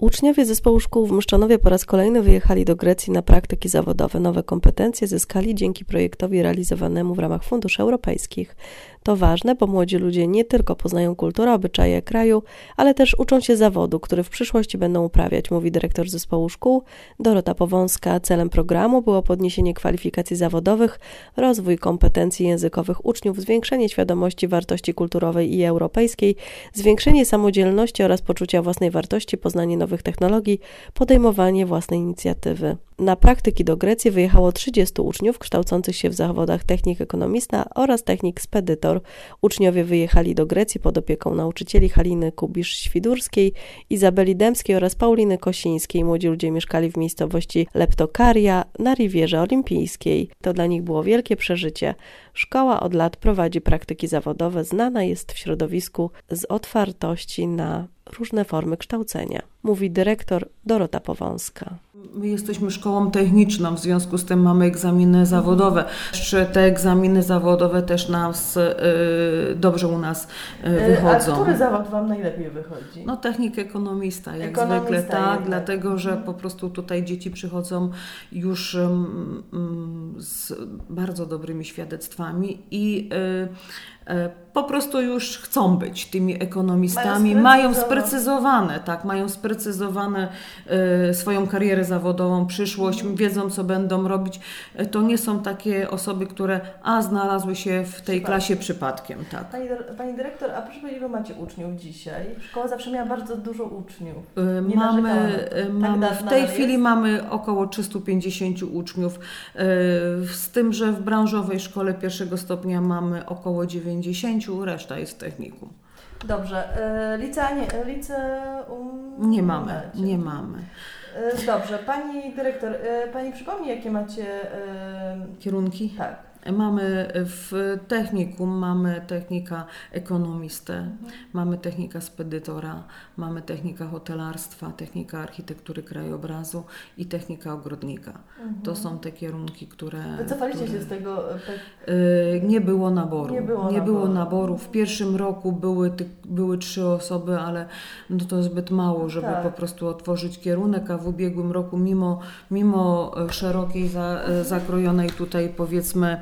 Uczniowie zespołu szkół w Mszczonowie po raz kolejny wyjechali do Grecji na praktyki zawodowe. Nowe kompetencje zyskali dzięki projektowi realizowanemu w ramach funduszy europejskich. To ważne, bo młodzi ludzie nie tylko poznają kulturę, obyczaje kraju, ale też uczą się zawodu, który w przyszłości będą uprawiać, mówi dyrektor zespołu szkół Dorota Powąska. Celem programu było podniesienie kwalifikacji zawodowych, rozwój kompetencji językowych uczniów, zwiększenie świadomości wartości kulturowej i europejskiej, zwiększenie samodzielności oraz poczucia własnej wartości, poznanie nowych technologii, podejmowanie własnej inicjatywy. Na praktyki do Grecji wyjechało 30 uczniów kształcących się w zawodach technik ekonomista oraz technik spedytor. Uczniowie wyjechali do Grecji pod opieką nauczycieli Haliny Kubisz-Świdurskiej, Izabeli Dębskiej oraz Pauliny Kosińskiej. Młodzi ludzie mieszkali w miejscowości Leptokaria na Riwierze Olimpijskiej. To dla nich było wielkie przeżycie. Szkoła od lat prowadzi praktyki zawodowe, znana jest w środowisku z otwartości na różne formy kształcenia, mówi dyrektor Dorota Powąska. My jesteśmy szkołą techniczną, w związku z tym mamy egzaminy zawodowe. Jeszcze te egzaminy zawodowe też nas y, dobrze u nas y, wychodzą. A który zawód Wam najlepiej wychodzi? No technik ekonomista, jak Ekonomista zwykle, tak, jednak. dlatego że po prostu tutaj dzieci przychodzą już mm, z bardzo dobrymi świadectwami i y, y, po prostu już chcą być tymi ekonomistami, Mają sprecyzowane. tak, mają sprecyzowane y, swoją karierę zawodową, przyszłość, wiedzą co będą robić. Y, To nie są takie osoby, które a znalazły się w tej klasie przypadkiem, tak. Pani, pani dyrektor, a proszę powiedzieć, macie uczniów dzisiaj? Szkoła zawsze miała bardzo dużo uczniów. Nie Mamy, Tak mamy da- w tej nadal chwili jest? mamy około 350 uczniów, y, z tym, że w branżowej szkole pierwszego stopnia mamy około 90, reszta jest w technikum. Dobrze, e, liceanie, liceum... Nie mamy, nie mamy. E, Dobrze, pani dyrektor, e, pani przypomni, jakie macie... Kierunki? Tak. Mamy w technikum, mamy technika ekonomistę, mamy technika spedytora, mamy technika hotelarstwa, technika architektury krajobrazu i technika ogrodnika. To są te kierunki, które... Mhm. Wycofaliście które... się z tego... tak- Y, Nie było naboru. Nie było nie było naboru. naboru. W pierwszym roku były, były trzy osoby, ale no to zbyt mało, żeby Tak. po prostu otworzyć kierunek, a w ubiegłym roku mimo, mimo e, szerokiej, za, e, zakrojonej tutaj powiedzmy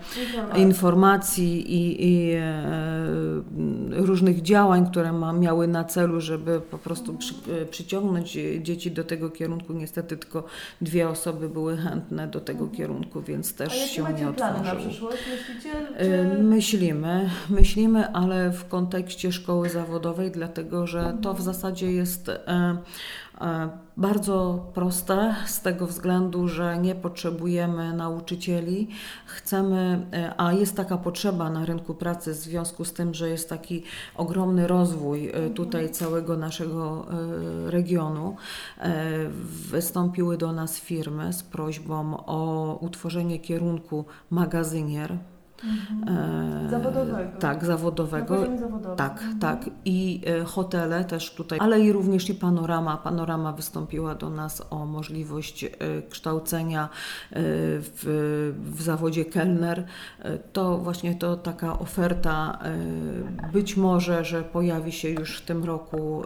Informacji i, i e, różnych działań, które ma, miały na celu, żeby po prostu przy, e, przyciągnąć e, dzieci do tego kierunku. Niestety tylko dwie osoby były chętne do tego kierunku, więc też Mhm. A się nie plany na przyszłość, myślicie? Y, Czy... Myślimy, myślimy, ale w kontekście szkoły zawodowej, dlatego że to w zasadzie jest e, e, bardzo proste z tego względu, że nie potrzebujemy nauczycieli. Chcemy, e, a jest taka potrzeba na rynku pracy w związku z tym, że jest taki ogromny rozwój e, tutaj całego naszego e, regionu. E, Wystąpiły do nas firmy z prośbą o utworzenie kierunku magazynier. E, Zawodowego. Tak, zawodowego. poziomie zawodowym. Tak, tak. I e, hotele też tutaj, ale i również i Panorama. Panorama wystąpiła do nas o możliwość e, kształcenia e, w, w zawodzie kelner. To właśnie to taka oferta być może, że pojawi się już w tym roku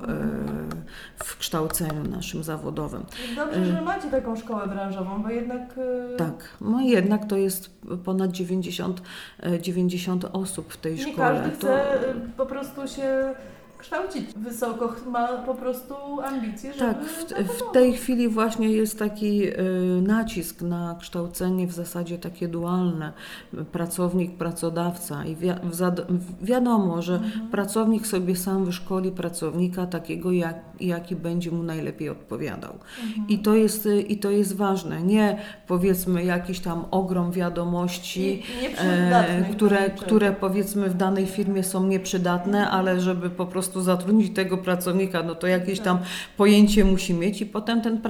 w kształceniu naszym zawodowym. Dobrze, że macie taką szkołę branżową, bo jednak... Tak, no jednak to jest ponad 90, e, 90 osób w tej Nie szkole. każdy To- chce y, po prostu się kształcić wysoko, ma po prostu ambicje, żeby Tak, w, w tej chwili właśnie jest taki y, nacisk na kształcenie w zasadzie takie dualne, pracownik, pracodawca i wi- wiadomo, że Mhm. pracownik sobie sam wyszkoli pracownika takiego, jak, jaki będzie mu najlepiej odpowiadał. Mhm. I, to jest, y, I to jest ważne, nie powiedzmy jakiś tam ogrom wiadomości, I e, które, które powiedzmy w danej firmie są nieprzydatne, ale żeby po prostu zatrudnić tego pracownika, no to jakieś tam pojęcie musi mieć i potem ten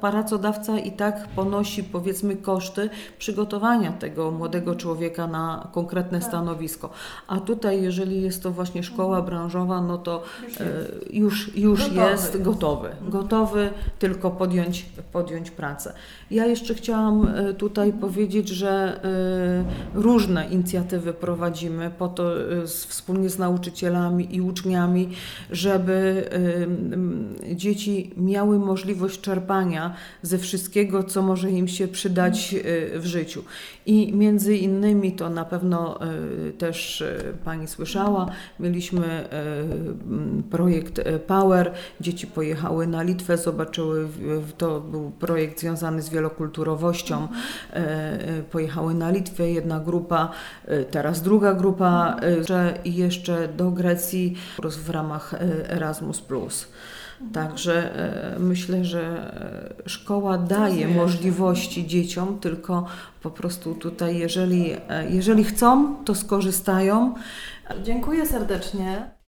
pracodawca i tak ponosi powiedzmy koszty przygotowania tego młodego człowieka na konkretne Tak. stanowisko. A tutaj jeżeli jest to właśnie szkoła branżowa, no to Już e, jest. już, Gotowy jest gotowy, gotowy tylko podjąć, podjąć pracę. Ja jeszcze chciałam e, tutaj powiedzieć, że e, różne inicjatywy prowadzimy po to wspólnie z nauczycielami i uczniami umiejętnościami, żeby dzieci miały możliwość czerpania ze wszystkiego, co może im się przydać w życiu. I między innymi to na pewno też Pani słyszała, mieliśmy projekt Power, dzieci pojechały na Litwę, zobaczyły, to był projekt związany z wielokulturowością, pojechały na Litwę, jedna grupa, teraz druga grupa i jeszcze do Grecji w ramach Erasmus+. Także myślę, że szkoła daje możliwości dzieciom, tylko po prostu tutaj, jeżeli, jeżeli chcą, to skorzystają. Dziękuję serdecznie.